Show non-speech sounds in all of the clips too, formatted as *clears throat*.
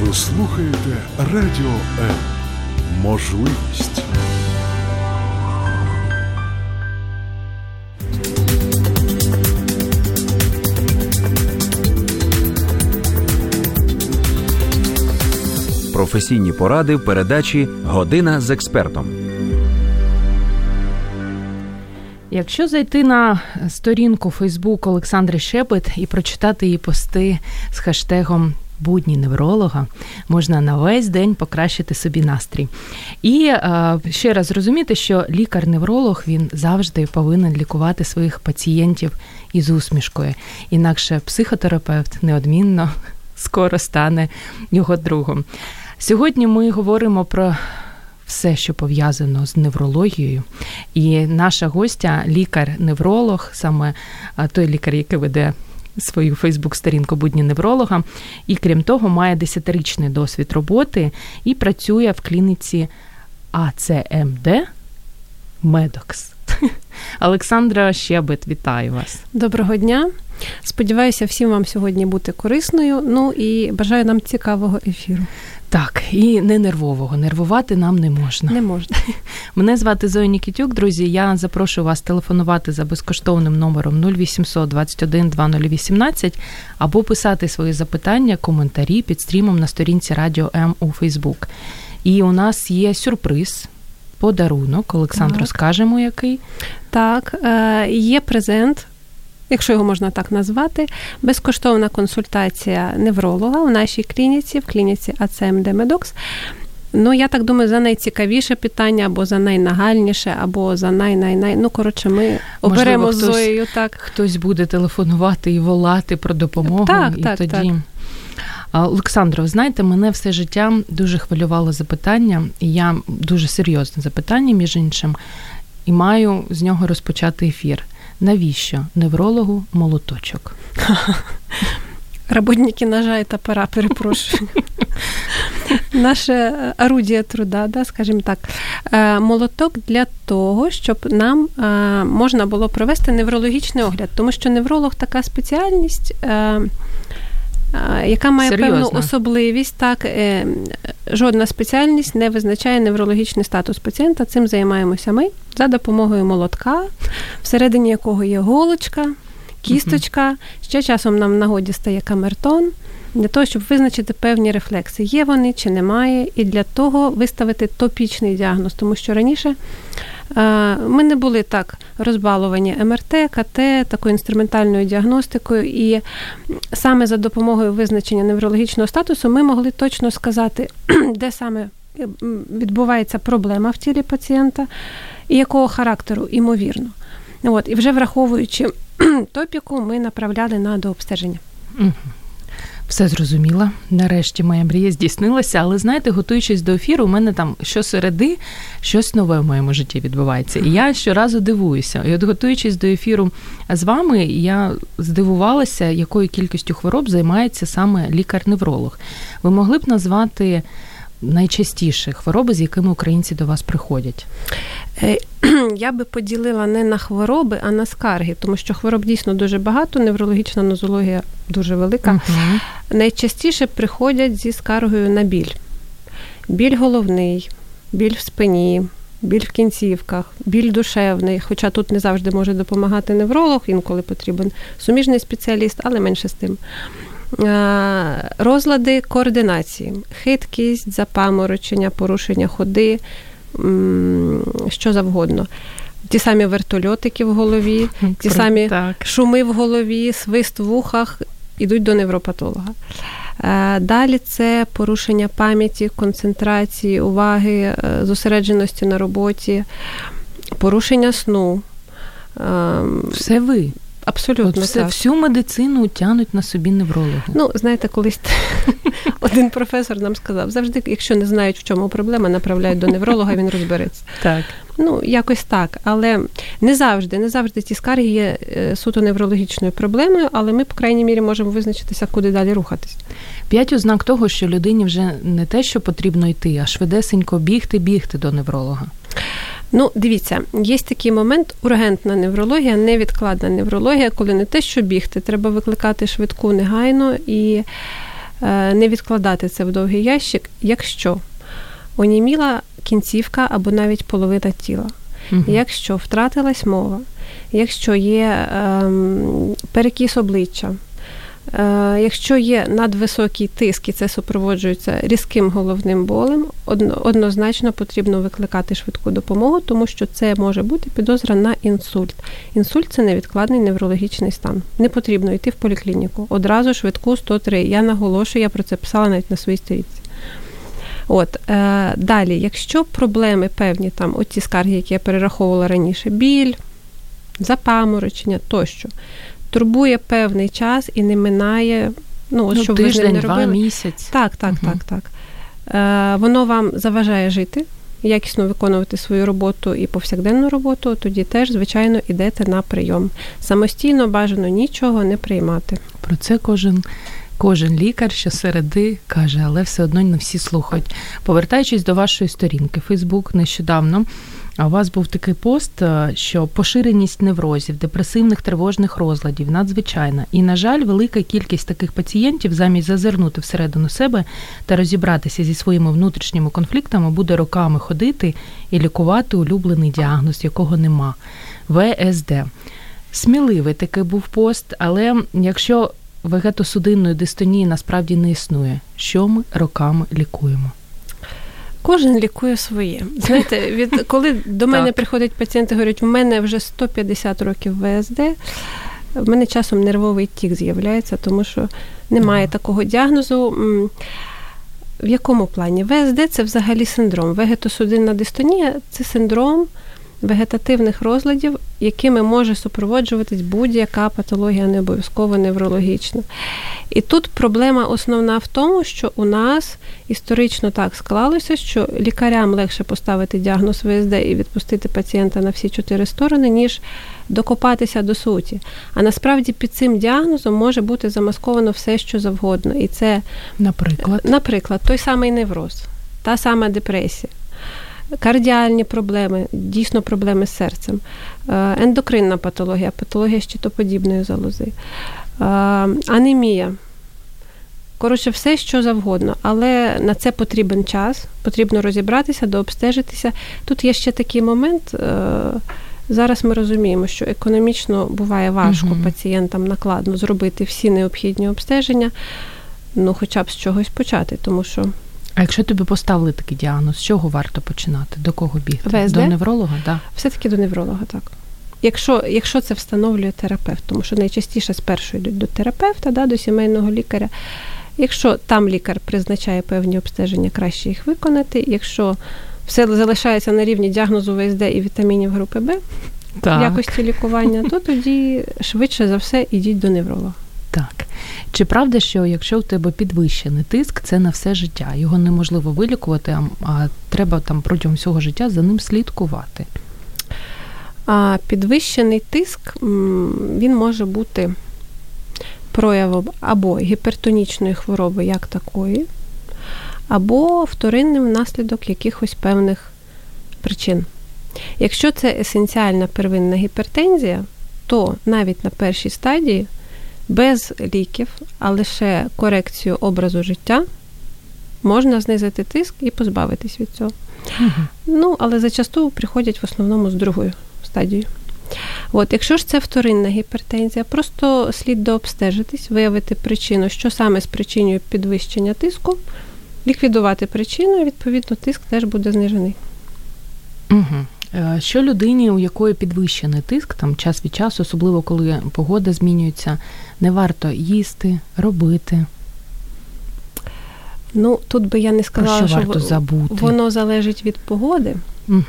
Ви слухаєте Радіо М. Можливість. Професійні поради в передачі Година з експертом. Якщо зайти на сторінку Фейсбук Олександри Шепет і прочитати її пости з хештегом будні невролога можна на весь день покращити собі настрій. І е, ще раз зрозуміти, що лікар-невролог він завжди повинен лікувати своїх пацієнтів із усмішкою. Інакше психотерапевт неодмінно *laughs* скоро стане його другом. Сьогодні ми говоримо про. Все, що пов'язано з неврологією, і наша гостя, лікар-невролог, саме той лікар, який веде свою Фейсбук-сторінку будні невролога, і крім того, має десятирічний досвід роботи і працює в клініці АЦМД Медокс. *laughs* Олександра Щебет, вітаю вас. Доброго дня. Сподіваюся, всім вам сьогодні бути корисною. Ну і бажаю нам цікавого ефіру. Так, і не нервового. Нервувати нам не можна. Не можна. *laughs* Мене звати Зоя Нікітюк, друзі. Я запрошую вас телефонувати за безкоштовним номером 0800 21 2018 або писати свої запитання, коментарі під стрімом на сторінці Радіо М у Фейсбук. І у нас є сюрприз. Подарунок, Олександр, розкажемо який. Так, е, є презент якщо його можна так назвати, безкоштовна консультація невролога в нашій клініці, в клініці АЦМД Медокс. Ну, я так думаю, за найцікавіше питання, або за найнагальніше, або за най-най-най. Ну, коротше, ми оберемо з Зоєю. так. Хтось буде телефонувати і волати про допомогу. Так, і так, тоді. так. Олександро, знаєте, мене все життя дуже хвилювало запитання, і я дуже серйозне запитання, між іншим, і маю з нього розпочати ефір. Навіщо неврологу молоточок? *laughs* Работники ножа і топора, перепрошую. *laughs* Наше орудие труда, да, скажімо так, е, молоток для того, щоб нам е, можна було провести неврологічний огляд, тому що невролог така спеціальність. Е, яка має Серйозно? певну особливість, так жодна спеціальність не визначає неврологічний статус пацієнта. Цим займаємося ми за допомогою молотка, всередині якого є голочка, кісточка. Ще часом нам в нагоді стає камертон. Для того, щоб визначити певні рефлекси, є вони чи немає, і для того виставити топічний діагноз, тому що раніше ми не були так розбаловані МРТ, КТ, такою інструментальною діагностикою, і саме за допомогою визначення неврологічного статусу ми могли точно сказати, *clears throat* де саме відбувається проблема в тілі пацієнта і якого характеру, імовірно. От, І вже враховуючи *clears throat* топіку, ми направляли на дообстеження. Все зрозуміла. Нарешті моя мрія здійснилася, але знаєте, готуючись до ефіру, у мене там щосереди щось нове в моєму житті відбувається. І я щоразу дивуюся. І от готуючись до ефіру з вами, я здивувалася, якою кількістю хвороб займається саме лікар-невролог. Ви могли б назвати найчастіші хвороби, з якими українці до вас приходять? Е, *clears throat* я би поділила не на хвороби, а на скарги, тому що хвороб дійсно дуже багато, неврологічна нозологія дуже велика. Угу. Найчастіше приходять зі скаргою на біль. Біль головний, біль в спині, біль в кінцівках, біль душевний. Хоча тут не завжди може допомагати невролог, інколи потрібен суміжний спеціаліст, але менше з тим. Розлади координації, хиткість, запаморочення, порушення ходи, що завгодно. Ті самі вертольотики в голові, ті самі так. шуми в голові, свист в ухах ідуть до невропатолога. Далі це порушення пам'яті, концентрації, уваги, е, зосередженості на роботі, порушення сну. Все ви. Абсолютно все, так. всю медицину тянуть на собі неврологи. Ну, знаєте, колись *laughs* один професор нам сказав, завжди, якщо не знають, в чому проблема, направляють до невролога, він розбереться. *laughs* Так. Ну, якось так. Але не завжди, не завжди ті скарги є е, суто неврологічною проблемою, але ми, по крайній мірі, можемо визначитися, куди далі рухатись. П'ять ознак того, що людині вже не те, що потрібно йти, а швидесенько бігти, бігти до невролога. Ну, дивіться, є такий момент ургентна неврологія, невідкладна неврологія, коли не те, що бігти, треба викликати швидку негайно і е, не відкладати це в довгий ящик, якщо оніміла кінцівка або навіть половина тіла, угу. якщо втратилась мова, якщо є ем, перекіс обличчя. Е, якщо є надвисокий тиск і це супроводжується різким головним болем, однозначно потрібно викликати швидку допомогу, тому що це може бути підозра на інсульт. Інсульт це невідкладний неврологічний стан. Не потрібно йти в поліклініку. Одразу швидку 103. Я наголошую, я про це писала навіть на своїй сторінці. От е, далі, якщо проблеми певні, там оці скарги, які я перераховувала раніше, біль, запаморочення тощо, турбує певний час і не минає. Ну, ну що тиждень, ви не два робили. місяць. Так, так, угу. так, так. Е, Воно вам заважає жити, якісно виконувати свою роботу і повсякденну роботу, тоді теж, звичайно, йдете на прийом. Самостійно бажано нічого не приймати. Про це кожен. Кожен лікар щосереди каже, але все одно не всі слухають. Повертаючись до вашої сторінки, Фейсбук нещодавно а у вас був такий пост, е, що поширеність неврозів, депресивних тривожних розладів надзвичайна. І, на жаль, велика кількість таких пацієнтів замість зазирнути всередину себе та розібратися зі своїми внутрішніми конфліктами, буде роками ходити і лікувати улюблений діагноз, якого нема. ВСД. Сміливий такий був пост, але якщо вегетосудинної дистонії насправді не існує, що ми роками лікуємо? Кожен лікує своє. Знаєте, від коли до мене приходять пацієнти, говорять, у мене вже 150 років ВСД, в мене часом нервовий тік з'являється, тому що немає такого діагнозу. В якому плані? ВСД це взагалі синдром. Вегетосудинна дистонія це синдром вегетативних розладів, якими може супроводжуватись будь-яка патологія, не обов'язково неврологічна. І тут проблема основна в тому, що у нас історично так склалося, що лікарям легше поставити діагноз ВСД і відпустити пацієнта на всі чотири сторони, ніж докопатися до суті. А насправді під цим діагнозом може бути замасковано все, що завгодно. І це, наприклад, наприклад, той самий невроз, та сама депресія кардіальні проблеми, дійсно проблеми з серцем, е, ендокринна патологія, патологія щитоподібної залози, е, анемія. Коротше, все, що завгодно, але на це потрібен час, потрібно розібратися, дообстежитися. Тут є ще такий момент. Е, зараз ми розуміємо, що економічно буває важко угу. пацієнтам накладно зробити всі необхідні обстеження, ну хоча б з чогось почати, тому що а якщо тобі поставили такий діагноз, з чого варто починати? До кого бігти? ВСД? До невролога? Да. Все-таки до невролога, так. Якщо якщо це встановлює терапевт, тому що найчастіше спершу йдуть до терапевта, да, до сімейного лікаря. Якщо там лікар призначає певні обстеження, краще їх виконати. Якщо все залишається на рівні діагнозу ВСД і вітамінів групи Б в якості лікування, то тоді швидше за все йдіть до невролога. Так. Чи правда, що якщо в тебе підвищений тиск, це на все життя? Його неможливо вилікувати, а треба там протягом всього життя за ним слідкувати? А Підвищений тиск він може бути проявом або гіпертонічної хвороби як такої, або вторинним внаслідок якихось певних причин. Якщо це есенціальна первинна гіпертензія, то навіть на першій стадії без ліків, а лише корекцію образу життя можна знизити тиск і позбавитись від цього. Ну, але зачасту приходять в основному з другою стадією. От, Якщо ж це вторинна гіпертензія, просто слід дообстежитись, виявити причину, що саме спричинює підвищення тиску, ліквідувати причину, і відповідно тиск теж буде знижений. Угу. Е, що людині, у якої підвищений тиск, там час від часу, особливо коли погода змінюється, не варто їсти, робити? Ну, тут би я не сказала, Про що, що варто забути? воно залежить від погоди. Угу.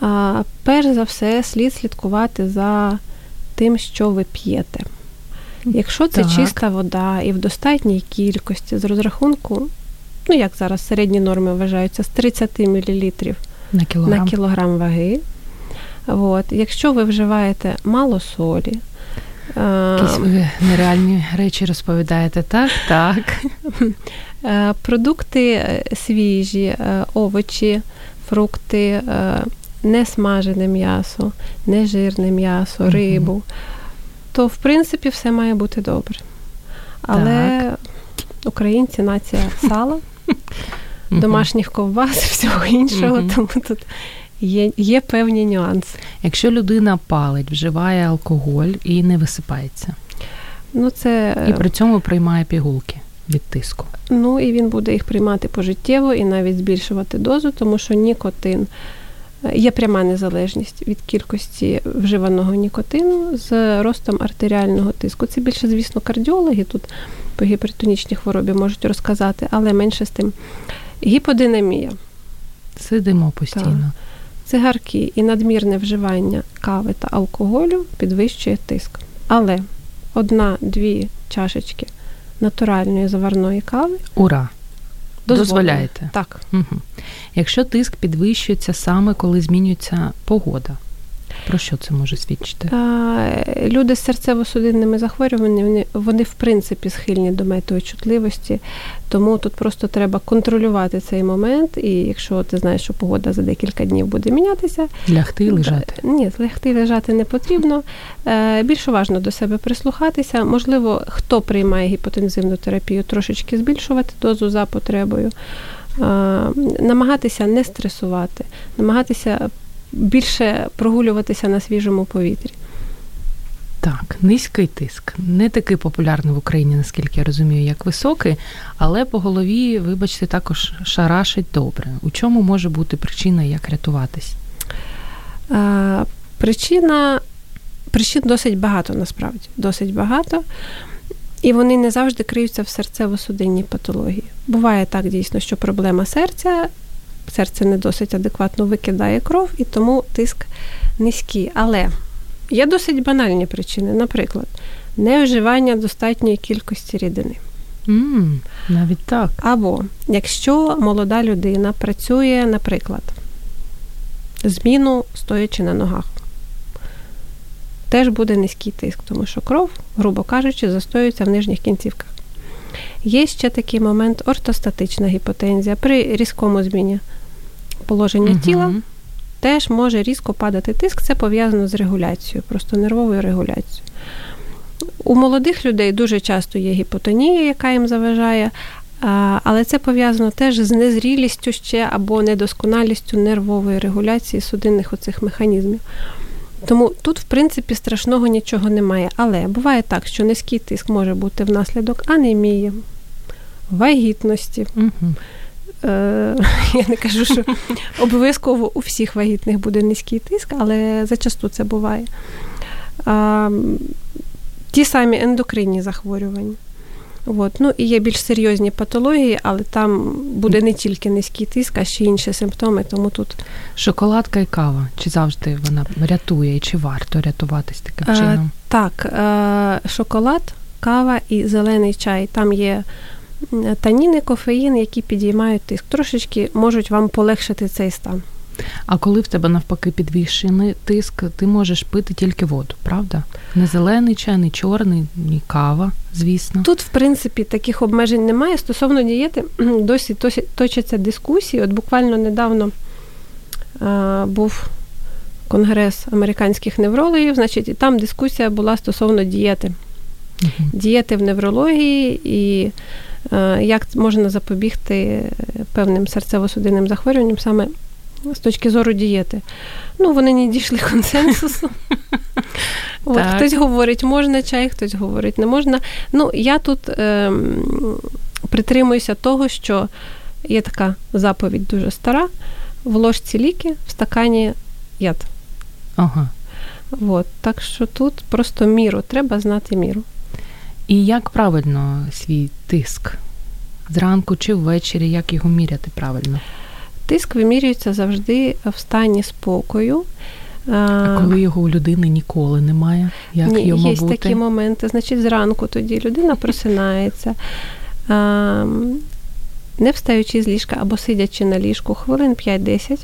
А, Перш за все, слід слідкувати за тим, що ви п'єте. Якщо це так. чиста вода і в достатній кількості з розрахунку, ну як зараз середні норми вважаються, з 30 мл на кілограм, на кілограм ваги. От. Якщо ви вживаєте мало солі, Якісь ви нереальні речі розповідаєте, так? Так. *laughs* Е, продукти е, свіжі, е, овочі, фрукти, не смажене м'ясо, нежирне м'ясо, рибу, то в принципі все має бути добре. Але так. українці нація сала, *laughs* домашніх ковбас, всього іншого, тому тут є, є певні нюанси. Якщо людина палить, вживає алкоголь і не висипається. Ну, це... І при цьому приймає пігулки від тиску. Ну і він буде їх приймати пожиттєво і навіть збільшувати дозу, тому що нікотин є пряма незалежність від кількості вживаного нікотину з ростом артеріального тиску. Це більше, звісно, кардіологи тут по гіпертонічній хворобі можуть розказати, але менше з тим. Гіподинамія. Сидимо постійно. Так. Цигарки і надмірне вживання кави та алкоголю підвищує тиск. Але одна-дві чашечки натуральної заварної кави. Ура! Дозволяєте? Так. Угу. Якщо тиск підвищується саме коли змінюється погода, про що це може свідчити? Люди з серцево-судинними захворюваннями вони, в принципі схильні до метеочутливості, тому тут просто треба контролювати цей момент. І якщо ти знаєш, що погода за декілька днів буде мінятися, лягти і лежати. Ні, лягти і лежати не потрібно. Е, більш уважно до себе прислухатися. Можливо, хто приймає гіпотензивну терапію, трошечки збільшувати дозу за потребою. Е, намагатися не стресувати, намагатися більше прогулюватися на свіжому повітрі. Так, низький тиск. Не такий популярний в Україні, наскільки я розумію, як високий, але по голові, вибачте, також шарашить добре. У чому може бути причина, як рятуватись? А, Причина причин досить багато, насправді, досить багато. І вони не завжди криються в серцево-судинній патології. Буває так дійсно, що проблема серця серце не досить адекватно викидає кров, і тому тиск низький. Але є досить банальні причини, наприклад, невживання достатньої кількості рідини. Mm, навіть так. Або якщо молода людина працює, наприклад, зміну стоячи на ногах, теж буде низький тиск, тому що кров, грубо кажучи, застоюється в нижніх кінцівках. Є ще такий момент ортостатична гіпотензія при різкому зміні положення угу. тіла. Теж може різко падати тиск, це пов'язано з регуляцією, просто нервовою регуляцією. У молодих людей дуже часто є гіпотонія, яка їм заважає, але це пов'язано теж з незрілістю ще або недосконалістю нервової регуляції судинних оцих механізмів. Тому тут, в принципі, страшного нічого немає. Але буває так, що низький тиск може бути внаслідок анемії, вагітності. Угу. *laughs* Я не кажу, що обов'язково у всіх вагітних буде низький тиск, але зачасту це буває. Ті самі ендокринні захворювання. От. Ну, І є більш серйозні патології, але там буде не тільки низький тиск, а ще інші симптоми. Тому тут шоколадка і кава. Чи завжди вона рятує, і чи варто рятуватись таким чином? А, так, шоколад, кава і зелений чай. Там є таніни, кофеїн, які підіймають тиск, трошечки можуть вам полегшити цей стан. А коли в тебе навпаки підвищений тиск, ти можеш пити тільки воду, правда? Не зелений чай, не чорний, ні кава, звісно. Тут, в принципі, таких обмежень немає. Стосовно дієти, *clears throat* досі точаться дискусії. От буквально недавно а, був конгрес американських неврологів, значить, і там дискусія була стосовно дієти. Угу. Дієти в неврології і Е, як можна запобігти певним серцево-судинним захворюванням саме з точки зору дієти. Ну, вони не дійшли *laughs* консенсусу. От, Хтось говорить, можна чай, хтось говорить, не можна. Ну, я тут е, притримуюся того, що є така заповідь дуже стара: в ложці ліки, в стакані яд. Ага. От, так що тут просто міру, треба знати міру. І як правильно свій тиск? Зранку чи ввечері, як його міряти правильно? Тиск вимірюється завжди в стані спокою. А коли його у людини ніколи немає, як Ні, йому є бути? такі моменти. Значить, зранку тоді людина просинається, не встаючи з ліжка або сидячи на ліжку хвилин 5-10,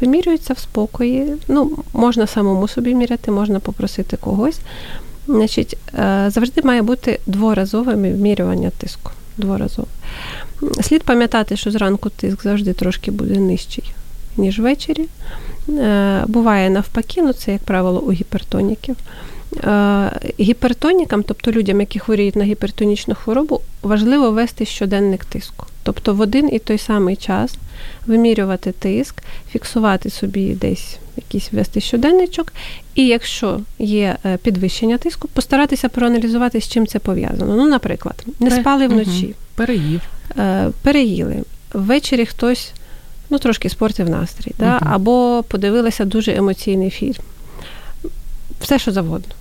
вимірюється в спокої. Ну, Можна самому собі міряти, можна попросити когось. Значить, е, завжди має бути дворазове вимірювання тиску. Дворазове. Слід пам'ятати, що зранку тиск завжди трошки буде нижчий, ніж ввечері. Е, буває навпаки, ну це, як правило, у гіпертоніків. Гіпертонікам, тобто людям, які хворіють на гіпертонічну хворобу, важливо вести щоденник тиску. Тобто в один і той самий час вимірювати тиск, фіксувати собі десь якийсь вести щоденничок, і якщо є е, підвищення тиску, постаратися проаналізувати, з чим це пов'язано. Ну, наприклад, не спали вночі, переїв. Е, переїли. Ввечері хтось ну, трошки спортив настрій, да? або подивилися дуже емоційний фільм. Все, що завгодно.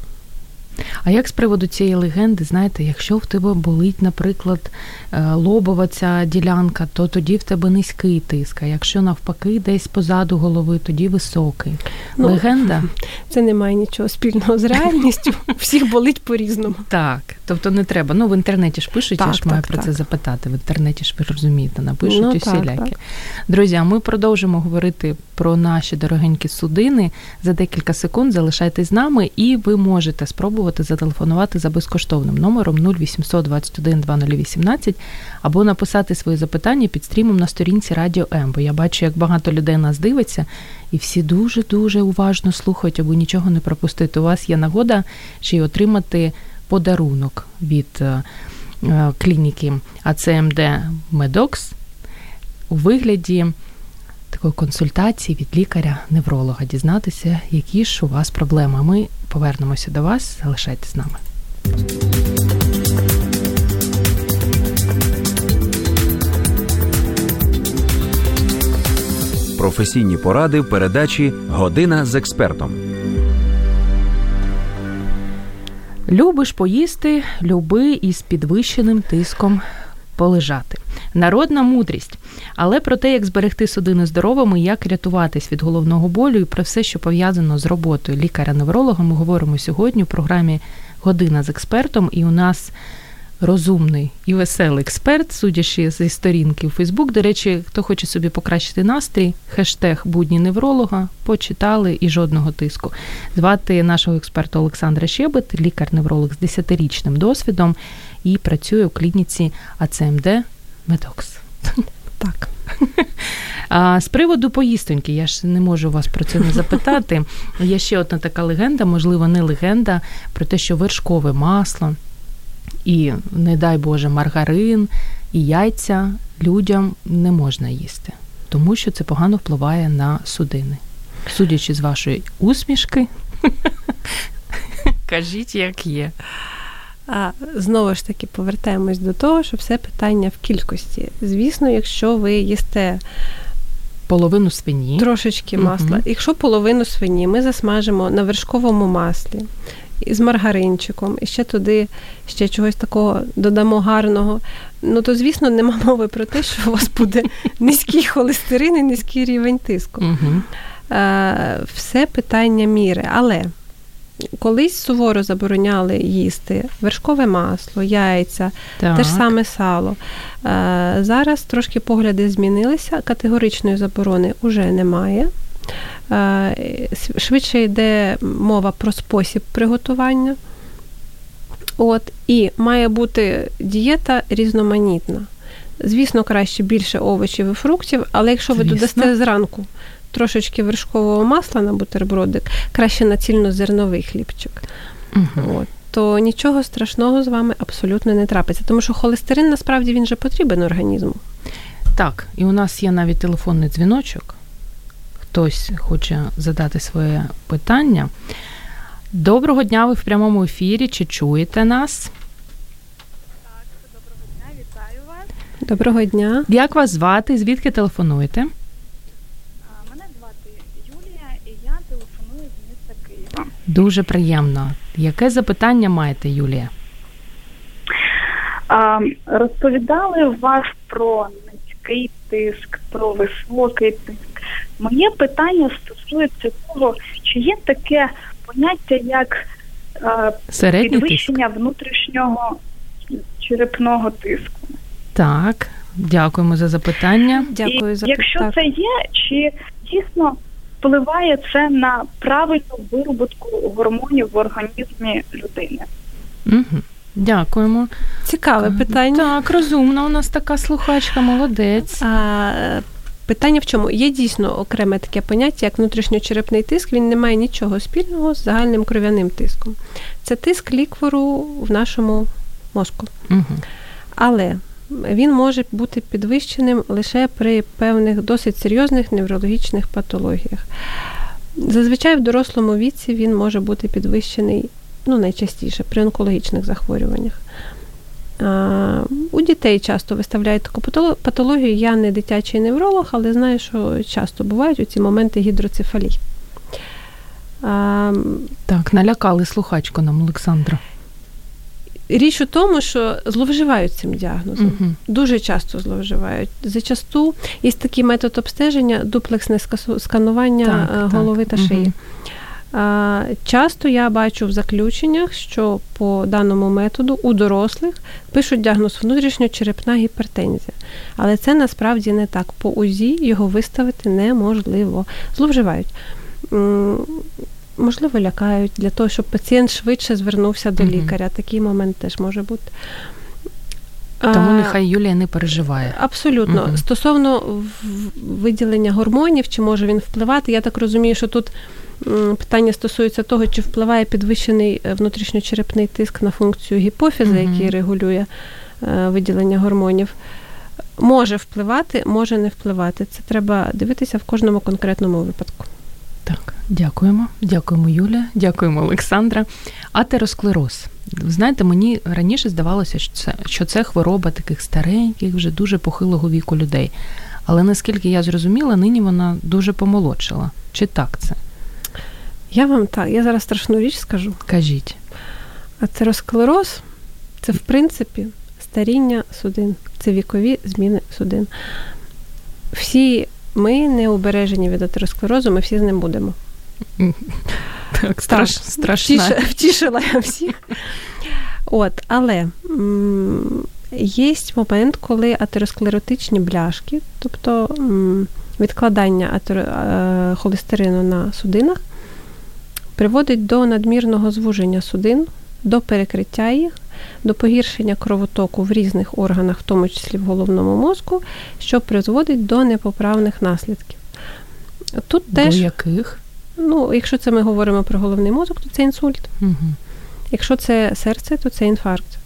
А як з приводу цієї легенди, знаєте, якщо в тебе болить, наприклад, е, лобова ця ділянка, то тоді в тебе низький тиск. А якщо навпаки, десь позаду голови, тоді високий. Ну, Легенда *laughs* це не має нічого спільного з реальністю. *laughs* Всіх болить по-різному. Так, тобто не треба. Ну в інтернеті ж пишуть, так, я ж так, маю так, про це запитати. В інтернеті ж ви розумієте, напишуть ну, усілякі. Друзі, а ми продовжимо говорити про наші дорогенькі судини за декілька секунд. Залишайтесь з нами, і ви можете спробувати зателефонувати за безкоштовним номером 0800 21 2018 або написати свої запитання під стрімом на сторінці Радіо М. Бо я бачу, як багато людей нас дивиться, і всі дуже дуже уважно слухають, аби нічого не пропустити. У вас є нагода ще й отримати подарунок від е, е, клініки АЦМД Медокс у вигляді такої консультації від лікаря-невролога, дізнатися, які ж у вас проблеми. Ми повернемося до вас, залишайтесь з нами. Професійні поради в передачі Година з експертом. Любиш поїсти, люби із підвищеним тиском полежати. Народна мудрість. Але про те, як зберегти судини здоровими, як рятуватись від головного болю і про все, що пов'язано з роботою лікаря-невролога, ми говоримо сьогодні у програмі Година з експертом. І у нас розумний і веселий експерт, судячи зі сторінки у Фейсбук. До речі, хто хоче собі покращити настрій, хештег будні невролога, почитали і жодного тиску. Звати нашого експерта Олександра Щебет, лікар-невролог з 10-річним досвідом і працює у клініці АЦМД Медокс. *laughs* Так. А З приводу поїстоньки, я ж не можу вас про це не запитати. Є ще одна така легенда, можливо, не легенда, про те, що вершкове масло і, не дай Боже, маргарин і яйця людям не можна їсти, тому що це погано впливає на судини. Судячи з вашої усмішки, *laughs* кажіть, як є. А знову ж таки повертаємось до того, що все питання в кількості. Звісно, якщо ви їсте половину свині, трошечки масла, угу. якщо половину свині ми засмажимо на вершковому маслі з маргаринчиком, і ще туди ще чогось такого додамо гарного, ну то звісно нема *laughs* мови про те, що у вас буде *laughs* низький холестерин і низький рівень тиску. Угу. Все питання міри. Але колись суворо забороняли їсти вершкове масло, яйця, так. те ж саме сало. Е, зараз трошки погляди змінилися, категоричної заборони вже немає. Е, швидше йде мова про спосіб приготування. От, І має бути дієта різноманітна. Звісно, краще більше овочів і фруктів, але якщо ви Звісно. додасте зранку трошечки вершкового масла на бутербродик, краще на цільнозерновий хлібчик. Угу. От. То нічого страшного з вами абсолютно не трапиться, тому що холестерин насправді він же потрібен організму. Так, і у нас є навіть телефонний дзвіночок. Хтось хоче задати своє питання. Доброго дня, ви в прямому ефірі. Чи чуєте нас? Так, доброго дня, вітаю вас. Доброго дня. Як вас звати? Звідки телефонуєте? Дуже приємно. Яке запитання маєте, Юлія? А, Розповідали вас про низький тиск, про високий тиск. Моє питання стосується того, чи є таке поняття як а, підвищення тиск? внутрішнього черепного тиску. Так, дякуємо за запитання. Дякую І за Якщо так. це є, чи дійсно впливає це на правильну вироботку гормонів в організмі людини. Угу. Дякуємо. Цікаве питання. Так, розумна у нас така слухачка, молодець. А, Питання в чому? Є дійсно окреме таке поняття, як внутрішньочерепний тиск, він не має нічого спільного з загальним кров'яним тиском. Це тиск ліквору в нашому мозку. Угу. Але він може бути підвищеним лише при певних досить серйозних неврологічних патологіях. Зазвичай в дорослому віці він може бути підвищений ну, найчастіше при онкологічних захворюваннях. У дітей часто виставляють таку патологію. Я не дитячий невролог, але знаю, що часто бувають у ці моменти гідроцефалії. Так, налякали слухачку нам, Олександра. Річ у тому, що зловживають цим діагнозом. uh Дуже часто зловживають. Зачасту є такий метод обстеження, дуплексне сканування так, голови так. та шиї. uh Часто я бачу в заключеннях, що по даному методу у дорослих пишуть діагноз внутрішньочерепна гіпертензія. Але це насправді не так. По УЗІ його виставити неможливо. Зловживають. Можливо, лякають для того, щоб пацієнт швидше звернувся до лікаря. Такий момент теж може бути. Тому нехай Юлія не переживає. Абсолютно. Угу. Стосовно виділення гормонів, чи може він впливати, я так розумію, що тут питання стосується того, чи впливає підвищений е, внутрішньочерепний тиск на функцію гіпофіза, угу. який регулює е, виділення гормонів. Може впливати, може не впливати. Це треба дивитися в кожному конкретному випадку. Дякуємо. Дякуємо, Юля, дякуємо, Олександра. Атеросклероз. Знаєте, мені раніше здавалося, що це що це хвороба таких стареньких, вже дуже похилого віку людей. Але наскільки я зрозуміла, нині вона дуже помолодшила. Чи так це? Я вам так, я зараз страшну річ скажу. Кажіть. Атеросклероз це, в принципі, старіння судин, це вікові зміни судин. Всі ми не обережені від атеросклерозу, ми всі з ним будемо. Так, страш, страшна. Втішила я всіх. От, Але м- є момент, коли атеросклеротичні бляшки, тобто м- відкладання атер- е- холестерину на судинах, приводить до надмірного звуження судин, до перекриття їх, до погіршення кровотоку в різних органах, в тому числі в головному мозку, що призводить до непоправних наслідків. Тут до теж, яких? Ну, Якщо це ми говоримо про головний мозок, то це інсульт. Угу. Якщо це серце, то це інфаркт.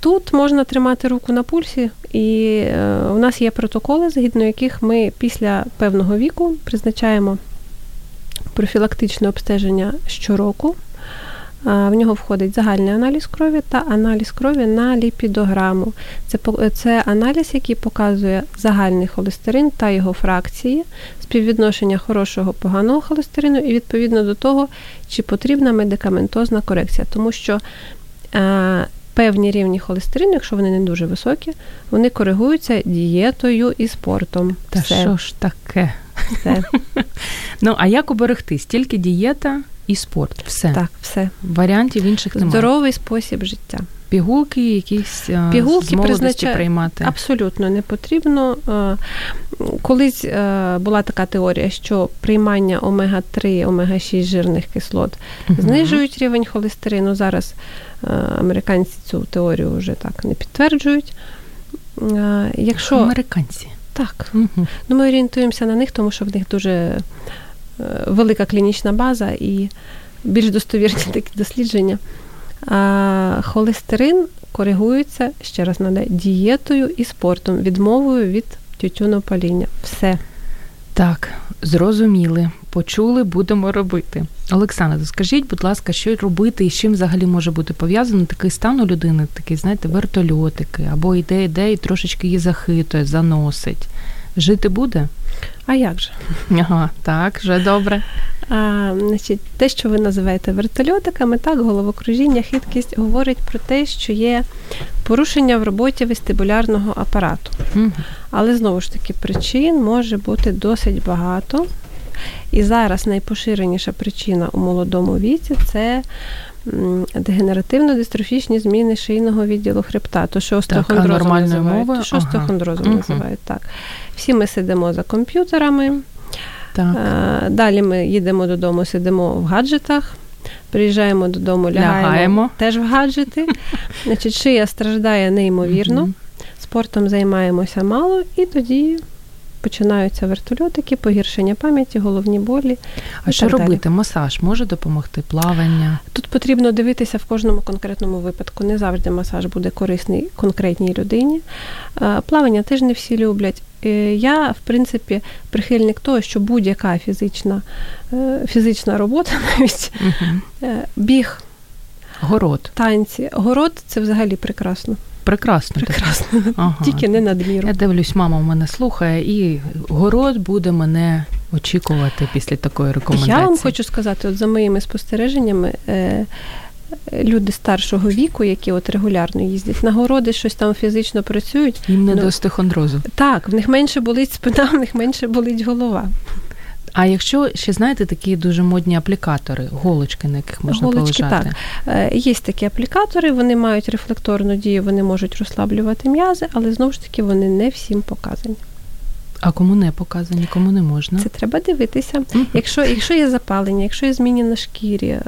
Тут можна тримати руку на пульсі, і е, у нас є протоколи, згідно яких ми після певного віку призначаємо профілактичне обстеження щороку. В нього входить загальний аналіз крові та аналіз крові на ліпідограму. Це це аналіз, який показує загальний холестерин та його фракції, співвідношення хорошого поганого холестерину і відповідно до того, чи потрібна медикаментозна корекція. Тому що е, певні рівні холестерину, якщо вони не дуже високі, вони коригуються дієтою і спортом. Та Все. що ж таке? Все. *laughs* Ну, а як оберегтись? Тільки дієта і спорт. Все. Так, все. Варіантів інших немає. Здоровий спосіб життя. Пігулки якісь Пігулки з признача... приймати? Абсолютно не потрібно. Колись була така теорія, що приймання омега-3, омега-6 жирних кислот угу. знижують рівень холестерину. Зараз американці цю теорію вже так не підтверджують. Якщо... Американці. Так. Угу. Ну, Ми орієнтуємося на них, тому що в них дуже е, велика клінічна база і більш достовірні *laughs* такі дослідження. А холестерин коригується, ще раз нагадаю, дієтою і спортом, відмовою від тютюнопаління. Все. Так, зрозуміли, почули, будемо робити. Олександр, скажіть, будь ласка, що робити і з чим взагалі може бути пов'язано такий стан у людини, такий, знаєте, вертольотики, або йде, йде і трошечки її захитує, заносить. Жити буде? А як же? *laughs* Ага, так, вже добре. А, значить, Те, що ви називаєте вертольотиками, так, головокружіння, хиткість говорить про те, що є порушення в роботі вестибулярного апарату. Угу. Але знову ж таки, причин може бути досить багато. І зараз найпоширеніша причина у молодому віці це дегенеративно-дистрофічні зміни шийного відділу хребта, то що остеохондрозом називають. То, що ага. остеохондрозом називають. Так. Всі ми сидимо за комп'ютерами. Так. Далі ми їдемо додому, сидимо в гаджетах. Приїжджаємо додому, лягаємо, лягаємо. теж в гаджети. Значить, Шия страждає неймовірно. спортом займаємося мало, і тоді починаються вертольотики, погіршення пам'яті, головні болі. А що робити? Масаж може допомогти? Плавання? Тут потрібно дивитися в кожному конкретному випадку. Не завжди масаж буде корисний конкретній людині. Е, плавання теж не всі люблять. Е, я, в принципі, прихильник того, що будь-яка фізична е, фізична робота, *laughs* навіть угу. біг, город, танці, город це взагалі прекрасно. Прекрасно. Прекрасно. Ага. Тільки не надміру. Я дивлюсь, мама в мене слухає, і город буде мене очікувати після такої рекомендації. Я вам хочу сказати, от за моїми спостереженнями. Е- Люди старшого віку, які от регулярно їздять на городи, щось там фізично працюють. Їм не ну, до стихондрозу. Так, в них менше болить спина, в них менше болить голова. А якщо ще знаєте такі дуже модні аплікатори, голочки, на яких можна голочки, полежати? Так. Е, є такі аплікатори, вони мають рефлекторну дію, вони можуть розслаблювати м'язи, але знову ж таки вони не всім показані. А кому не показані, кому не можна? Це треба дивитися. Uh-huh. Якщо якщо є запалення, якщо є зміни на шкірі, е,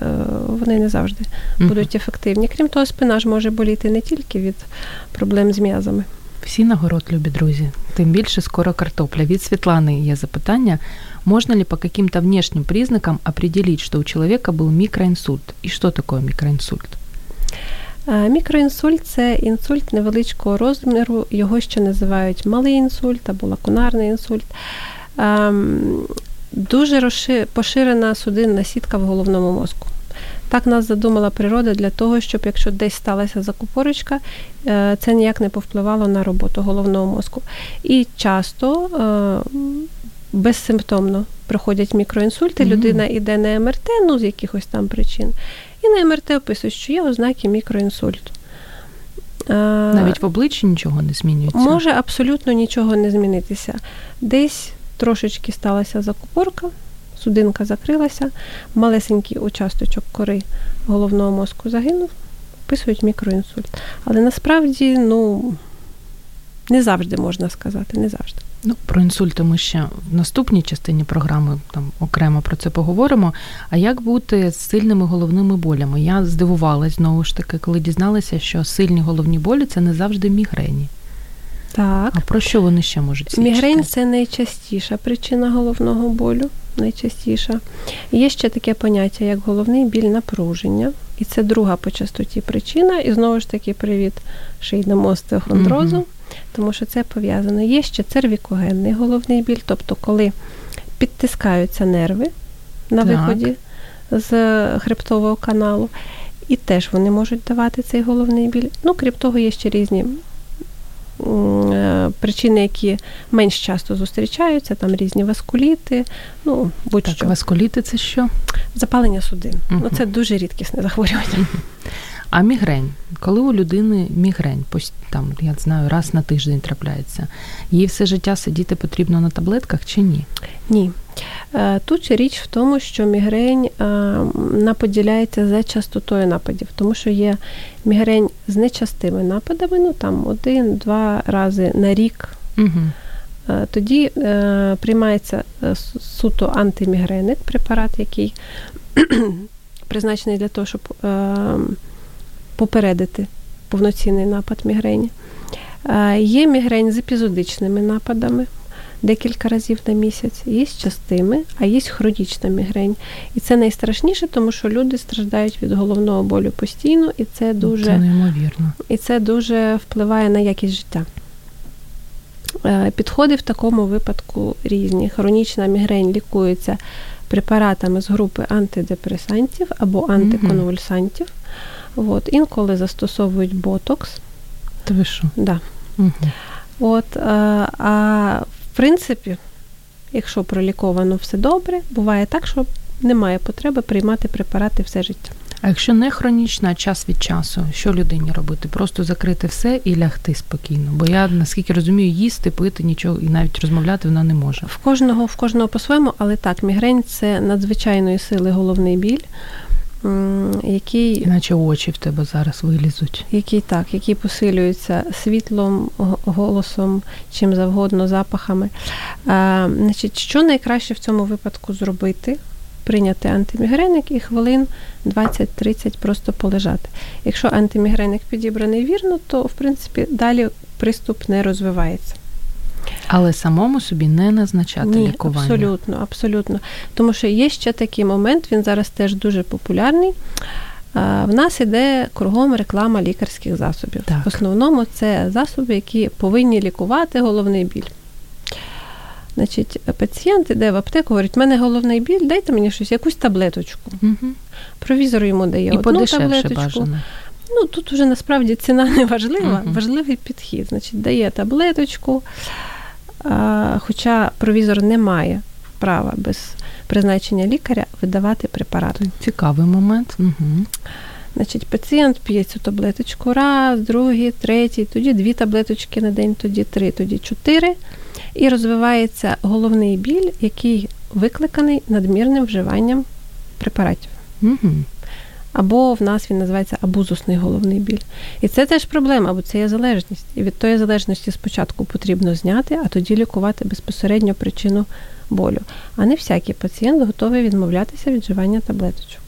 вони не завжди uh-huh. будуть ефективні. Крім того, спина ж може боліти не тільки від проблем з м'язами. Всі на город, любі друзі. Тим більше скоро картопля. Від Світлани є запитання. Можно ли по каким-то внешним признакам определить, что у человека был микроинсульт? И что такое микроинсульт? Мікроінсульт це інсульт невеличкого розміру, його ще називають малий інсульт або лакунарний інсульт. Дуже поширена судинна сітка в головному мозку. Так нас задумала природа для того, щоб якщо десь сталася закупорочка, е, це ніяк не повпливало на роботу головного мозку. І часто е, безсимптомно проходять мікроінсульти, mm-hmm. людина йде на МРТ, ну з якихось там причин, і на МРТ описують, що є ознаки мікроінсульту. Навіть в обличчі нічого не змінюється? Може абсолютно нічого не змінитися. Десь трошечки сталася закупорка, судинка закрилася, малесенький участочок кори головного мозку загинув, описують мікроінсульт. Але насправді, ну, не завжди можна сказати, не завжди. Ну, про інсульти ми ще в наступній частині програми там окремо про це поговоримо. А як бути з сильними головними болями? Я здивувалась знову ж таки, коли дізналася, що сильні головні болі це не завжди мігрені. Так. А про що вони ще можуть свідчити? Мігрень це найчастіша причина головного болю. Найчастіша. Є ще таке поняття, як головний біль напруження. І це друга по частоті причина. І знову ж таки, привіт шийному остеохондрозу. Угу тому що це пов'язано. Є ще цервікогенний головний біль, тобто коли підтискаються нерви на так. виході з хребтового каналу, і теж вони можуть давати цей головний біль. Ну, крім того, є ще різні. Е, причини, які менш часто зустрічаються, там різні васкуліти, ну будь-що. Так, Васкуліти це що? Запалення судин. Угу. Ну, Це дуже рідкісне захворювання. а мігрень, коли у людини мігрень, там, я знаю, раз на тиждень трапляється, їй все життя сидіти потрібно на таблетках чи ні? Ні. Е, тут річ в тому, що мігрень е, наподіляється за частотою нападів, тому що є мігрень з нечастими нападами, ну там один-два рази на рік. Угу. Тоді е, приймається суто антимігреник, препарат, який *clears throat* призначений для того, щоб попередити повноцінний напад мігрені. Є мігрень з епізодичними нападами декілька разів на місяць, є з частими, а є хронічна мігрень. І це найстрашніше, тому що люди страждають від головного болю постійно, і це дуже це неймовірно. І це дуже впливає на якість життя. Підходи в такому випадку різні. Хронічна мігрень лікується препаратами з групи антидепресантів або антиконвульсантів. От, Інколи застосовують ботокс. То ви що? Да. Угу. От, а, е, а принципі, якщо проліковано все добре, буває так, що немає потреби приймати препарати все життя. А якщо не хронічна, а час від часу, що людині робити? Просто закрити все і лягти спокійно. Бо я наскільки розумію, їсти, пити нічого і навіть розмовляти вона не може. В кожного в кожного по-своєму, але так, мігрень це надзвичайної сили головний біль який Іначе очі в тебе зараз вилізуть. Який так, який посилюється світлом, голосом, чим завгодно, запахами. А, значить, Що найкраще в цьому випадку зробити? прийняти антимігреник і хвилин 20-30 просто полежати. Якщо антимігреник підібраний вірно, то в принципі далі приступ не розвивається. Але самому собі не назначати Ні, лікування. Абсолютно, абсолютно. Тому що є ще такий момент, він зараз теж дуже популярний. В нас іде кругом реклама лікарських засобів. Так. В основному це засоби, які повинні лікувати головний біль. Значить, пацієнт іде в аптеку, говорить, в мене головний біль, дайте мені щось, якусь таблеточку. Угу. Провізор йому дає І одну таблеточку. бажано. Ну, тут вже насправді ціна не важлива, Мгм. важливий підхід. Значить, дає таблеточку, хоча провізор не має права без призначення лікаря видавати препарати. Цікавий момент. Угу. Значить, пацієнт п'є цю таблеточку раз, другий, третій, тоді дві таблеточки на день, тоді три, тоді чотири. І розвивається головний біль, який викликаний надмірним вживанням препаратів. Угу. Або в нас він називається абузусний головний біль. І це теж проблема, бо це є залежність. І від тої залежності спочатку потрібно зняти, а тоді лікувати безпосередньо причину болю. А не всякий пацієнт готовий відмовлятися від вживання таблеточок.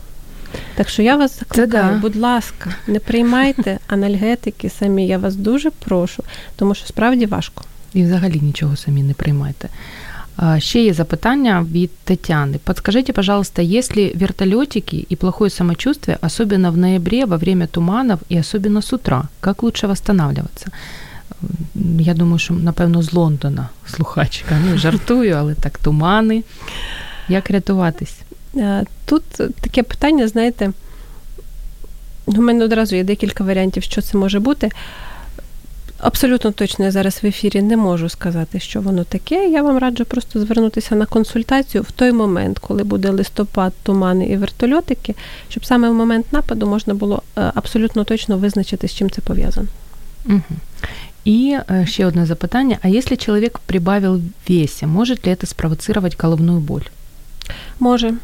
Так що я вас закликаю, да. будь ласка, не приймайте *laughs* анальгетики самі. Я вас дуже прошу, тому що справді важко. І взагалі нічого самі не приймайте. Ще є запитання від Тетяни. Подскажите, пожалуйста, если вертолетики и плохое самочувствие, особенно в ноябре во время туманов и особенно с утра, как лучше восстанавливаться? Я думаю, що, напевно, з Лондона слухачка. Ну, жартую, але так, тумани. Як рятуватись? Е, Тут таке питання, знаєте, у мене одразу є декілька варіантів, що це може бути. Абсолютно точно я зараз в ефірі не можу сказати, що воно таке. Я вам раджу просто звернутися на консультацію в той момент, коли буде листопад, тумани і вертольотики, щоб саме в момент нападу можна було е, абсолютно точно визначити, з чим це пов'язано. Угу. І е, ще одне запитання. А если человек прибавил в весе, может ли это спровоцировать головную боль? Може.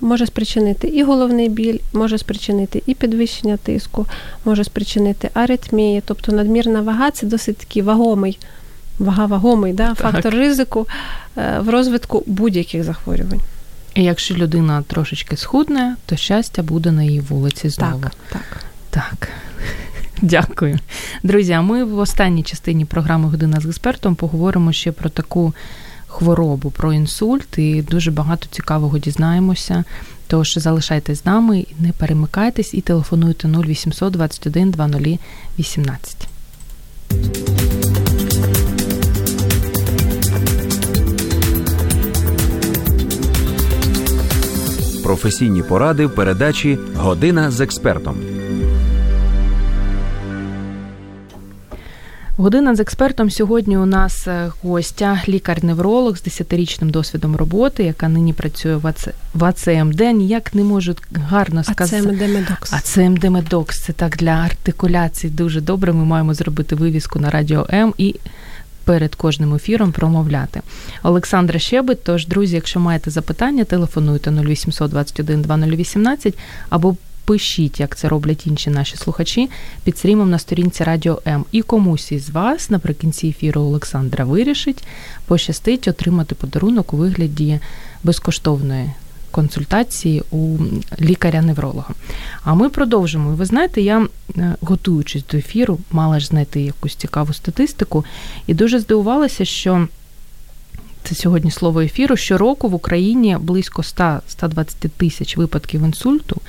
Може спричинити і головний біль, може спричинити і підвищення тиску, може спричинити аритмії, тобто надмірна вага це досить такий вагомий, вага вагомий да, фактор ризику е, в розвитку будь-яких захворювань. І якщо людина трошечки схудне, то щастя буде на її вулиці знову. Так, так. Так. *laughs* Дякую. Друзі, а ми в останній частині програми Година з експертом поговоримо ще про таку хворобу, про інсульт, і дуже багато цікавого дізнаємося. Тож залишайтесь з нами, не перемикайтесь і телефонуйте 0800 21 20 18. Професійні поради в передачі Година з експертом. Година з експертом сьогодні у нас е, гостя, лікар-невролог з 10-річним досвідом роботи, яка нині працює в АЦ... в АЦМД. Ніяк не можу гарно А сказати. це медемедокс. АЦМД Медокс. Це так для артикуляції дуже добре. Ми маємо зробити вивіску на радіо М і перед кожним ефіром промовляти. Олександра Щебет. Тож, друзі, якщо маєте запитання, телефонуйте 0800 21 2018 або пишіть, як це роблять інші наші слухачі, під стрімом на сторінці Радіо М. І комусь із вас наприкінці ефіру Олександра вирішить, пощастить отримати подарунок у вигляді безкоштовної консультації у лікаря-невролога. А ми продовжимо. І ви знаєте, я, е, готуючись до ефіру, мала ж знайти якусь цікаву статистику, і дуже здивувалася, що. Це сьогодні слово ефіру. Щороку в Україні близько 100-120 тисяч випадків інсульту.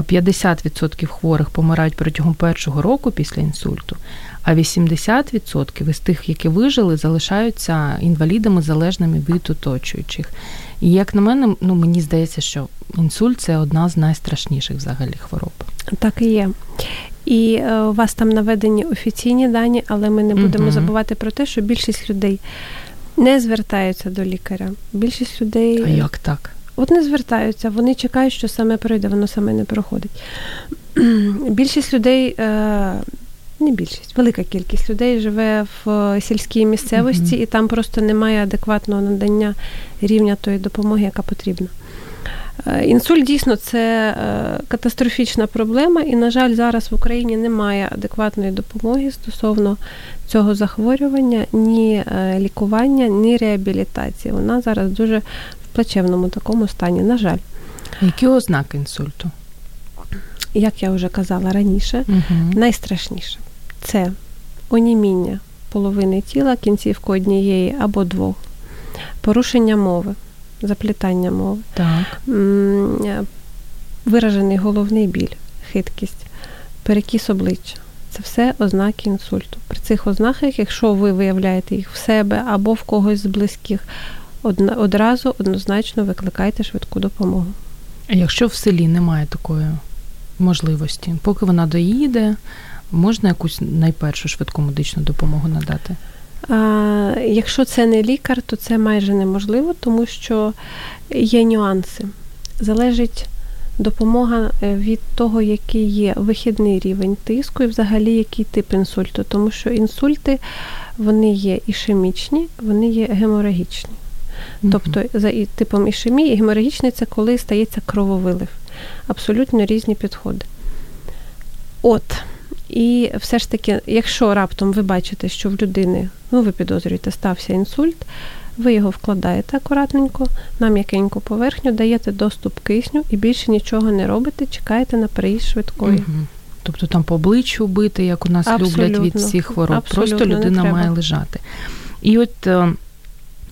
50% хворих помирають протягом першого року після інсульту, а 80% із тих, які вижили, залишаються інвалідами залежними від оточуючих. І як на мене, ну мені здається, що інсульт це одна з найстрашніших взагалі хвороб. Так і є. І е, у вас там наведені офіційні дані, але ми не будемо Мгм. забувати про те, що більшість людей не звертаються до лікаря. Більшість людей А як так? От не звертаються, вони чекають, що саме пройде, воно саме не проходить. *clears throat* Більшість людей, е, не більшість, велика кількість людей живе в сільській місцевості, Мгм. і там просто немає адекватного надання рівня тої допомоги, яка потрібна. Е, Інсульт дійсно це е, катастрофічна проблема, і, на жаль, зараз в Україні немає адекватної допомоги стосовно цього захворювання, ні е, лікування, ні реабілітації. Вона зараз дуже плачевному такому стані, на жаль. Які ознаки інсульту? Як я вже казала раніше, Угу. найстрашніше це оніміння половини тіла, кінцівку однієї або двох, порушення мови, заплітання мови, Так. виражений головний біль, хиткість, перекіс обличчя. Це все ознаки інсульту. При цих ознаках, якщо ви виявляєте їх в себе або в когось з близьких, одразу однозначно викликайте швидку допомогу. А якщо в селі немає такої можливості, поки вона доїде, можна якусь найпершу швидку медичну допомогу надати? А, якщо це не лікар, то це майже неможливо, тому що є нюанси. Залежить допомога е, від того, який є вихідний рівень тиску і взагалі який тип інсульту. Тому що інсульти вони є ішемічні, вони є геморагічні. Тобто за типом ішемії, геморагічний це коли стається крововилив. Абсолютно різні підходи. От. І все ж таки, якщо раптом ви бачите, що в людини, ну ви підозрюєте, стався інсульт, ви його вкладаєте акуратненько на м'якеньку поверхню, даєте доступ кисню і більше нічого не робите, чекаєте на приїзд швидкої. Мгм. Тобто там по обличчю бити, як у нас Абсолютно. люблять від всіх хвороб. Абсолютно Просто людина має лежати. І от е,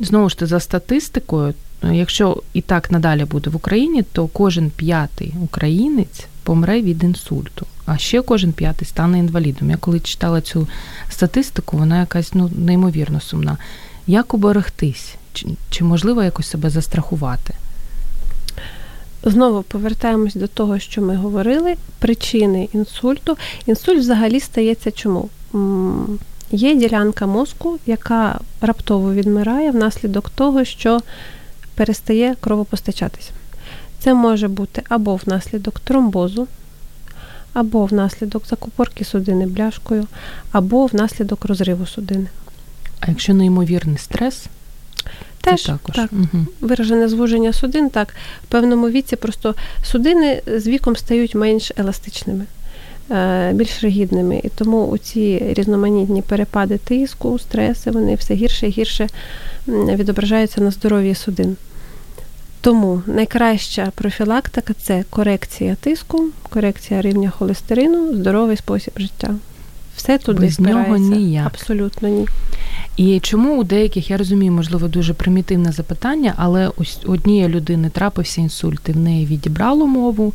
знову ж таки, за статистикою, якщо і так надалі буде в Україні, то кожен п'ятий українець помре від інсульту, а ще кожен п'ятий стане інвалідом. Я коли читала цю статистику, вона якась ну неймовірно сумна. Як уберегтись? Чи, чи можливо якось себе застрахувати? Знову повертаємось до того, що ми говорили. Причини інсульту. Інсульт взагалі стається чому? Є ділянка мозку, яка раптово відмирає внаслідок того, що перестає кровопостачатися. Це може бути або внаслідок тромбозу, або внаслідок закупорки судини бляшкою, або внаслідок розриву судини. А якщо неймовірний стрес, Теж також. так. Угу. виражене звуження судин, так, в певному віці просто судини з віком стають менш еластичними, більш ригідними. І тому ці різноманітні перепади тиску, стреси, вони все гірше і гірше відображаються на здоров'ї судин. Тому найкраща профілактика це корекція тиску, корекція рівня холестерину, здоровий спосіб життя. Все туди Без нього ніяк. Абсолютно ні. І чому у деяких, я розумію, можливо, дуже примітивне запитання, але ось однієї людини трапився інсульт, і в неї відібрало мову,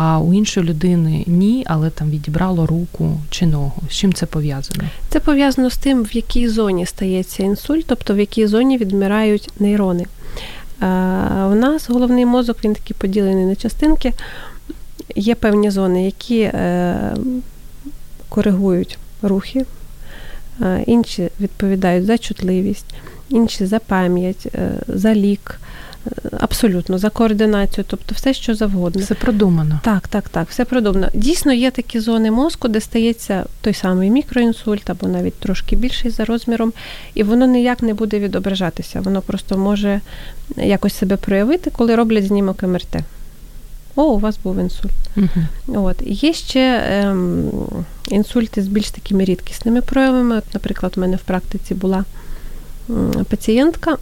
а у іншої людини ні, але там відібрало руку чи ногу. З чим це пов'язано? Це пов'язано з тим, в якій зоні стається інсульт, тобто в якій зоні відмирають нейрони. Е, У нас головний мозок він такий поділений на частинки. Є певні зони, які е, коригують рухи, е, інші відповідають за чутливість, інші за пам'ять, е, за лік, е, абсолютно за координацію, тобто все, що завгодно. Все продумано. Так, так, так, все продумано. Дійсно, є такі зони мозку, де стається той самий мікроінсульт, або навіть трошки більший за розміром, і воно ніяк не буде відображатися. Воно просто може якось себе проявити, коли роблять знімок МРТ. О, у вас був інсульт. Угу. От. Є ще ем, інсульти з більш такими рідкісними проявами. От, наприклад, у мене в практиці була пацієнтка,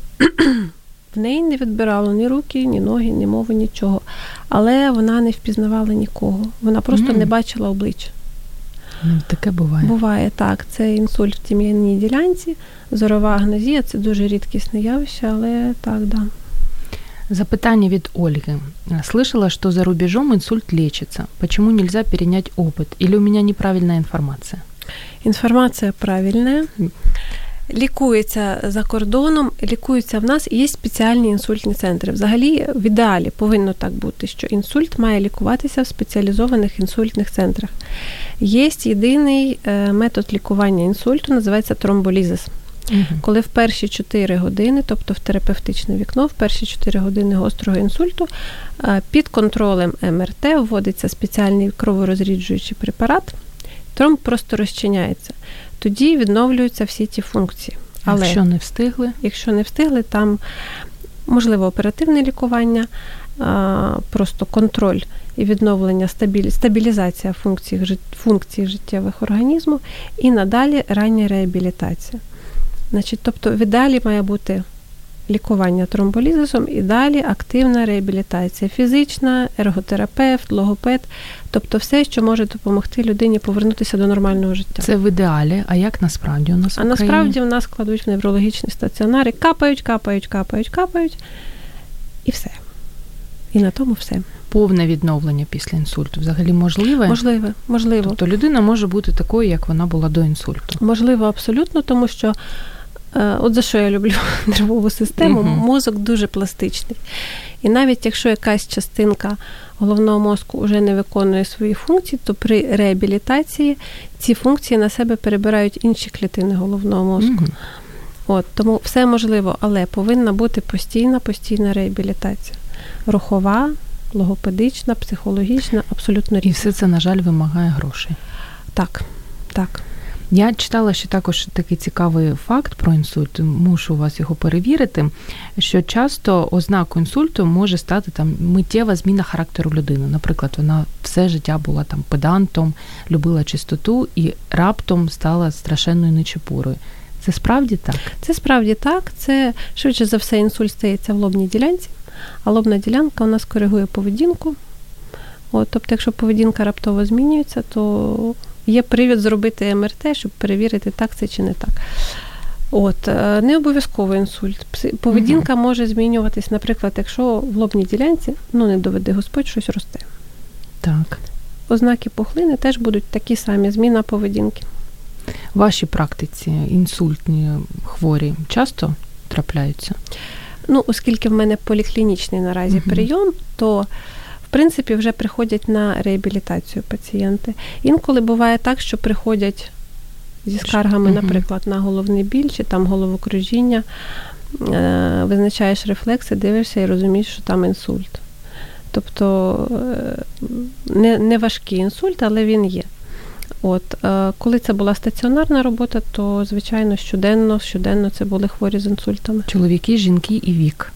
в неї не відбирало ні руки, ні ноги, ні мови, нічого. Але вона не впізнавала нікого. Вона просто Мгм. не бачила обличчя. Ну, таке буває. Буває так, це інсульт в тім'яній ділянці, зорова агнозія це дуже рідкісне явище, але так, да. Запитание від Ольги. Слышала, что за рубежом инсульт лечится. Почему нельзя перенять опыт? Или у меня неправильная информация? Інформація правильна. Лікується за кордоном, лікується в нас, і є спеціальні інсультні центри. Взагалі, в ідеалі повинно так бути, що інсульт має лікуватися в спеціалізованих інсультних центрах. Є єдиний е, метод лікування інсульту, називається тромболізис. Угу. Коли в перші 4 години, тобто в терапевтичне вікно, в перші 4 години гострого інсульту, е, під контролем МРТ вводиться спеціальний кроворозріджуючий препарат, тромб просто розчиняється. Тоді відновлюються всі ті функції. Але Якщо не встигли, якщо не встигли, там можливо оперативне лікування, просто контроль і відновлення, стабілі- стабілізація функцій, жит- функцій життєвих організму і надалі рання реабілітація. Значить, тобто в ідеалі має бути лікування тромболізисом і далі активна реабілітація, фізична, ерготерапевт, логопед, тобто все, що може допомогти людині повернутися до нормального життя. Це в ідеалі. А як насправді у нас? А в насправді в нас кладуть в неврологічні стаціонари, капають, капають, капають, капають, і все. І на тому все. повне відновлення після інсульту взагалі можливе? Можливо, можливо. Тобто людина може бути такою, як вона була до інсульту. Можливо, абсолютно, тому що от за що я люблю *laughs* нервову систему, Мгм. мозок дуже пластичний. І навіть якщо якась частинка головного мозку вже не виконує свої функції, то при реабілітації ці функції на себе перебирають інші клітини головного мозку. Мгм. От тому все можливо, але повинна бути постійна, постійна реабілітація. Рухова, логопедична, психологічна, абсолютно І все це, на жаль, вимагає грошей. Так, так. Я читала ще також такий цікавий факт про інсульт. Мушу вас його перевірити. Що часто ознакою інсульту може стати там миттєва зміна характеру людини. Наприклад, вона все життя була там педантом, любила чистоту і раптом стала страшенною нечепурою. Це справді так? Це справді так. Це швидше за все інсульт стається в лобній ділянці, а лобна ділянка у нас коригує поведінку. От, тобто, якщо поведінка раптово змінюється, то є привід зробити МРТ, щоб перевірити, так це чи не так. От, е, не обов'язково інсульт. Поведінка може змінюватись, наприклад, якщо в лобній ділянці, ну не доведе Господь, щось росте. Так. Ознаки пухлини теж будуть такі самі, зміна поведінки. В вашій практиці інсультні хворі часто трапляються? Ну, оскільки в мене поліклінічний наразі Мгм. прийом, то в принципі вже приходять на реабілітацію пацієнти. Інколи буває так, що приходять зі скаргами, наприклад, на головний біль чи там головокружіння, е, визначаєш рефлекси, дивишся і розумієш, що там інсульт. Тобто е, не, не важкий інсульт, але він є. От, е, коли це була стаціонарна робота, то звичайно щоденно, щоденно це були хворі з інсультами. Чоловіки, жінки і вік.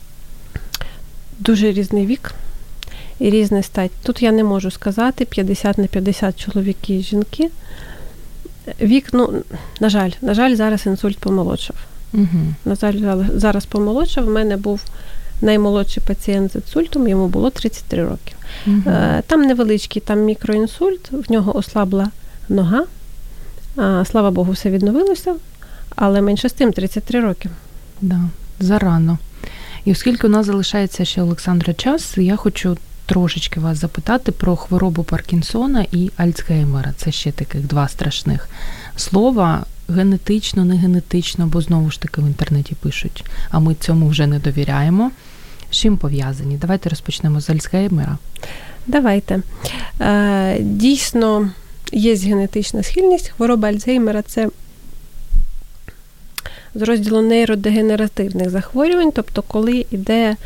дуже різний вік і різна стать. Тут я не можу сказати 50 на 50 чоловіки і жінки. Вік, ну, на жаль, на жаль, зараз інсульт помолодшав. Угу. На жаль, зараз помолодшав. В мене був наймолодший пацієнт з інсультом, йому було 33 роки. Угу. Там невеличкий там мікроінсульт, в нього ослабла нога. Слава Богу, все відновилося, але менше з тим 33 роки. Да, зарано. І оскільки у нас залишається ще Олександра час, я хочу трошечки вас запитати про хворобу Паркінсона і Альцгеймера. Це ще таких два страшних слова. Генетично, не генетично, бо знову ж таки в інтернеті пишуть, а ми цьому вже не довіряємо. З чим пов'язані? Давайте розпочнемо з Альцгеймера. Давайте. Е, Дійсно, є генетична схильність. Хвороба Альцгеймера це з розділу нейродегенеративних захворювань, тобто коли йде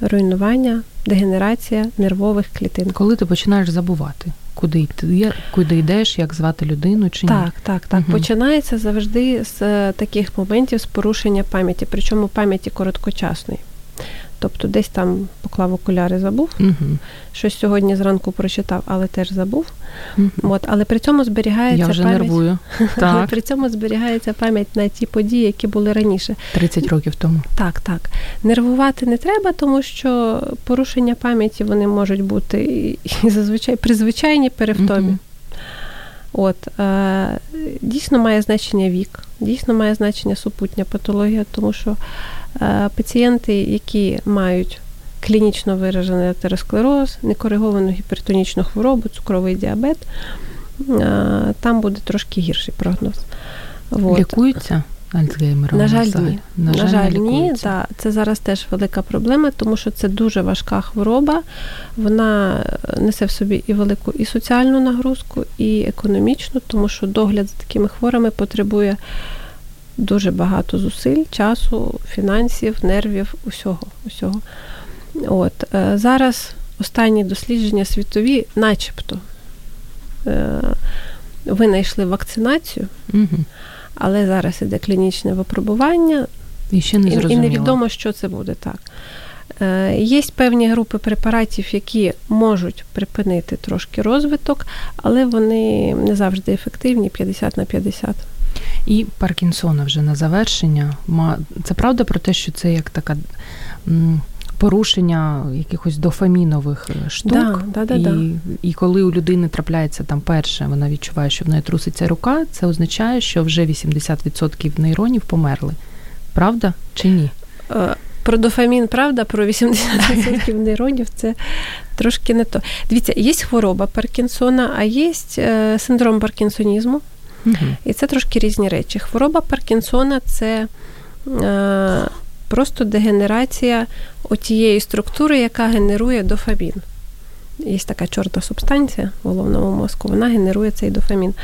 руйнування, дегенерація нервових клітин. Коли ти починаєш забувати, куди йти, куди йдеш, як звати людину чи ні? Так, так, так. Угу. Починається завжди з е, таких моментів з порушення пам'яті, причому пам'яті короткочасної. Тобто десь там поклав окуляри, забув, Угу. щось сьогодні зранку прочитав, але теж забув. Угу. От, але при цьому зберігається Я вже пам'ять. нервую. Але *laughs* Так, при цьому зберігається пам'ять на ті події, які були раніше. 30 років тому. Так, так. Нервувати не треба, тому що порушення пам'яті вони можуть бути і, зазвичай при звичайній перевтомі. Мгм. От е, дійсно має значення вік, дійсно має значення супутня патологія, тому що е, пацієнти, які мають клінічно виражений атеросклероз, некориговану гіпертонічну хворобу, цукровий діабет, е, там буде трошки гірший прогноз. От. Лікуються Альцгеймера? На жаль, ні. На, На жаль, ні. Да. Це зараз теж велика проблема, тому що це дуже важка хвороба. Вона несе в собі і велику і соціальну нагрузку, і економічну, тому що догляд за такими хворими потребує дуже багато зусиль, часу, фінансів, нервів, усього. усього. От. е, Зараз останні дослідження світові, начебто, е, винайшли вакцинацію. Мгм. Але зараз іде клінічне випробування, І ще не і, і невідомо, що це буде так. Е, Є певні групи препаратів, які можуть припинити трошки розвиток, але вони не завжди ефективні 50 на 50. І Паркінсона вже на завершення. Це правда про те, що це як така порушення якихось дофамінових е, штук. Да, да, да, і, да. і коли у людини трапляється там перше, вона відчуває, що в неї труситься рука, це означає, що вже 80% нейронів померли. Правда чи ні? Е, про дофамін, правда, про 80% *laughs* нейронів це трошки не то. Дивіться, є хвороба Паркінсона, а є е, синдром Паркінсонізму. Угу. І це трошки різні речі. Хвороба Паркінсона це просто дегенерація отієї структури, яка генерує дофамін. Є така чорта субстанція в головному мозку, вона генерує цей дофамін.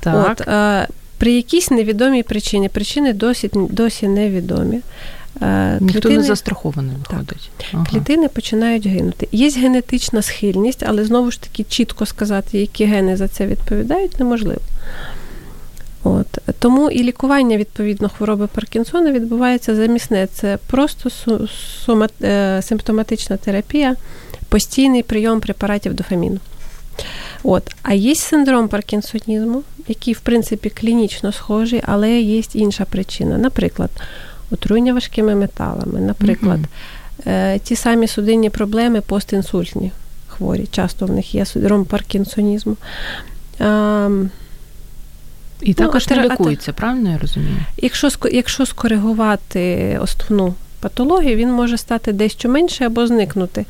Так. От, е, При якійсь невідомій причині, причини досі досі невідомі. Е, Ніхто клітини, не застрахований виходить. Ага. Клітини починають гинути. Є генетична схильність, але знову ж таки чітко сказати, які гени за це відповідають, неможливо. От. Тому і лікування відповідно хвороби Паркінсона відбувається замісне. Це просто сума, е, симптоматична терапія, постійний прийом препаратів дофаміну. От. А є синдром Паркінсонізму, який, в принципі, клінічно схожий, але є інша причина. Наприклад, отруєння важкими металами, наприклад, mm-hmm. ті самі судинні проблеми постінсультні хворі. Часто в них є синдром Паркінсонізму. І також ну, не лікується, правильно я розумію? Якщо якщо скоригувати основну патологію, він може стати дещо менше або зникнути.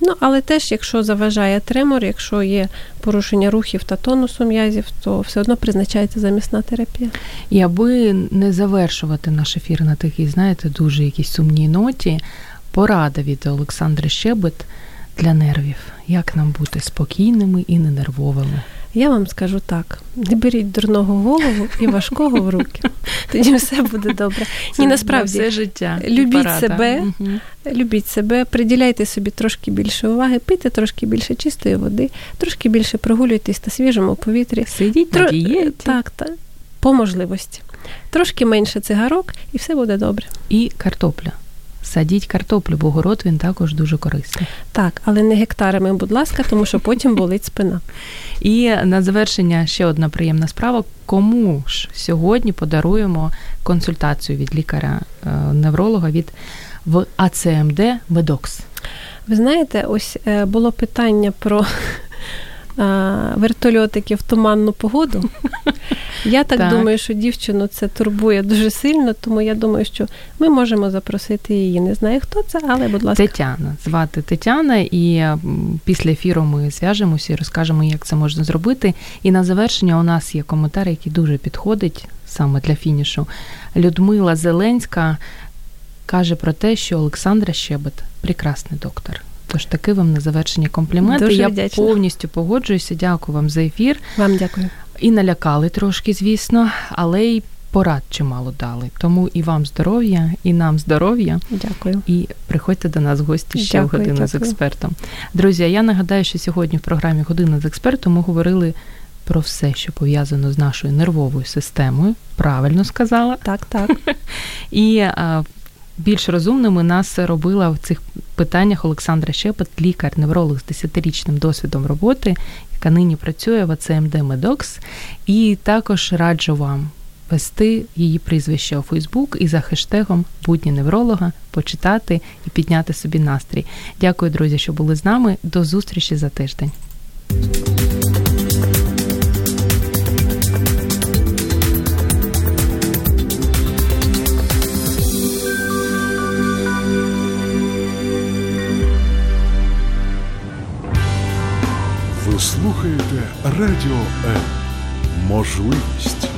Ну, Але теж, якщо заважає тремор, якщо є порушення рухів та тонусу м'язів, то все одно призначається замісна терапія. І аби не завершувати наш ефір на такій, знаєте, дуже якійсь сумній ноті, порада від Олександри Щебет для нервів. Як нам бути спокійними і ненервовими? Я вам скажу так: не беріть дурного голову і важкого в руки. Тоді все буде добре. Ні, насправді все життя. Любіть парада. себе, угу. любіть себе, приділяйте собі трошки більше уваги, пийте трошки більше чистої води, трошки більше прогулюйтесь на свіжому повітрі. Сидіть Тро... на дієті. Так, так, по можливості. Трошки менше цигарок, і все буде добре. І картопля. Садіть картоплю, бо город він також дуже корисний. Так, але не гектарами, будь ласка, тому що потім *laughs* болить спина. І на завершення ще одна приємна справа. Кому ж сьогодні подаруємо консультацію від лікаря-невролога від в АЦМД Медокс? Ви знаєте, ось е, було питання про вертольотики в туманну погоду. *laughs* Я так, так думаю, що дівчину це турбує дуже сильно, тому я думаю, що ми можемо запросити її. Не знаю, хто це, але будь ласка. Тетяна. Звати Тетяна, і після ефіру ми зв'яжемося і розкажемо, як це можна зробити. І на завершення у нас є коментар, який дуже підходить саме для фінішу. Людмила Зеленська каже про те, що Олександра Щебет прекрасний доктор. Тож таки вам на завершення компліменти. Дуже Я вдячна. повністю погоджуюся. Дякую вам за ефір. Вам дякую. І налякали трошки, звісно, але й порад чимало дали. Тому і вам здоров'я, і нам здоров'я. Дякую. І приходьте до нас в гості ще дякую, в годину дякую. з експертом. Друзі, я нагадаю, що сьогодні в програмі Година з експертом ми говорили. Про все, що пов'язано з нашою нервовою системою, правильно сказала. Так, так. *laughs* І а, більш розумними нас робила в цих питаннях Олександра Щепет, лікар-невролог з 10-річним досвідом роботи, яка нині працює в АЦМД Медокс. І також раджу вам вести її прізвище у Фейсбук і за хештегом будні невролога почитати і підняти собі настрій. Дякую, друзі, що були з нами. До зустрічі за тиждень. Радіо М. Можливість.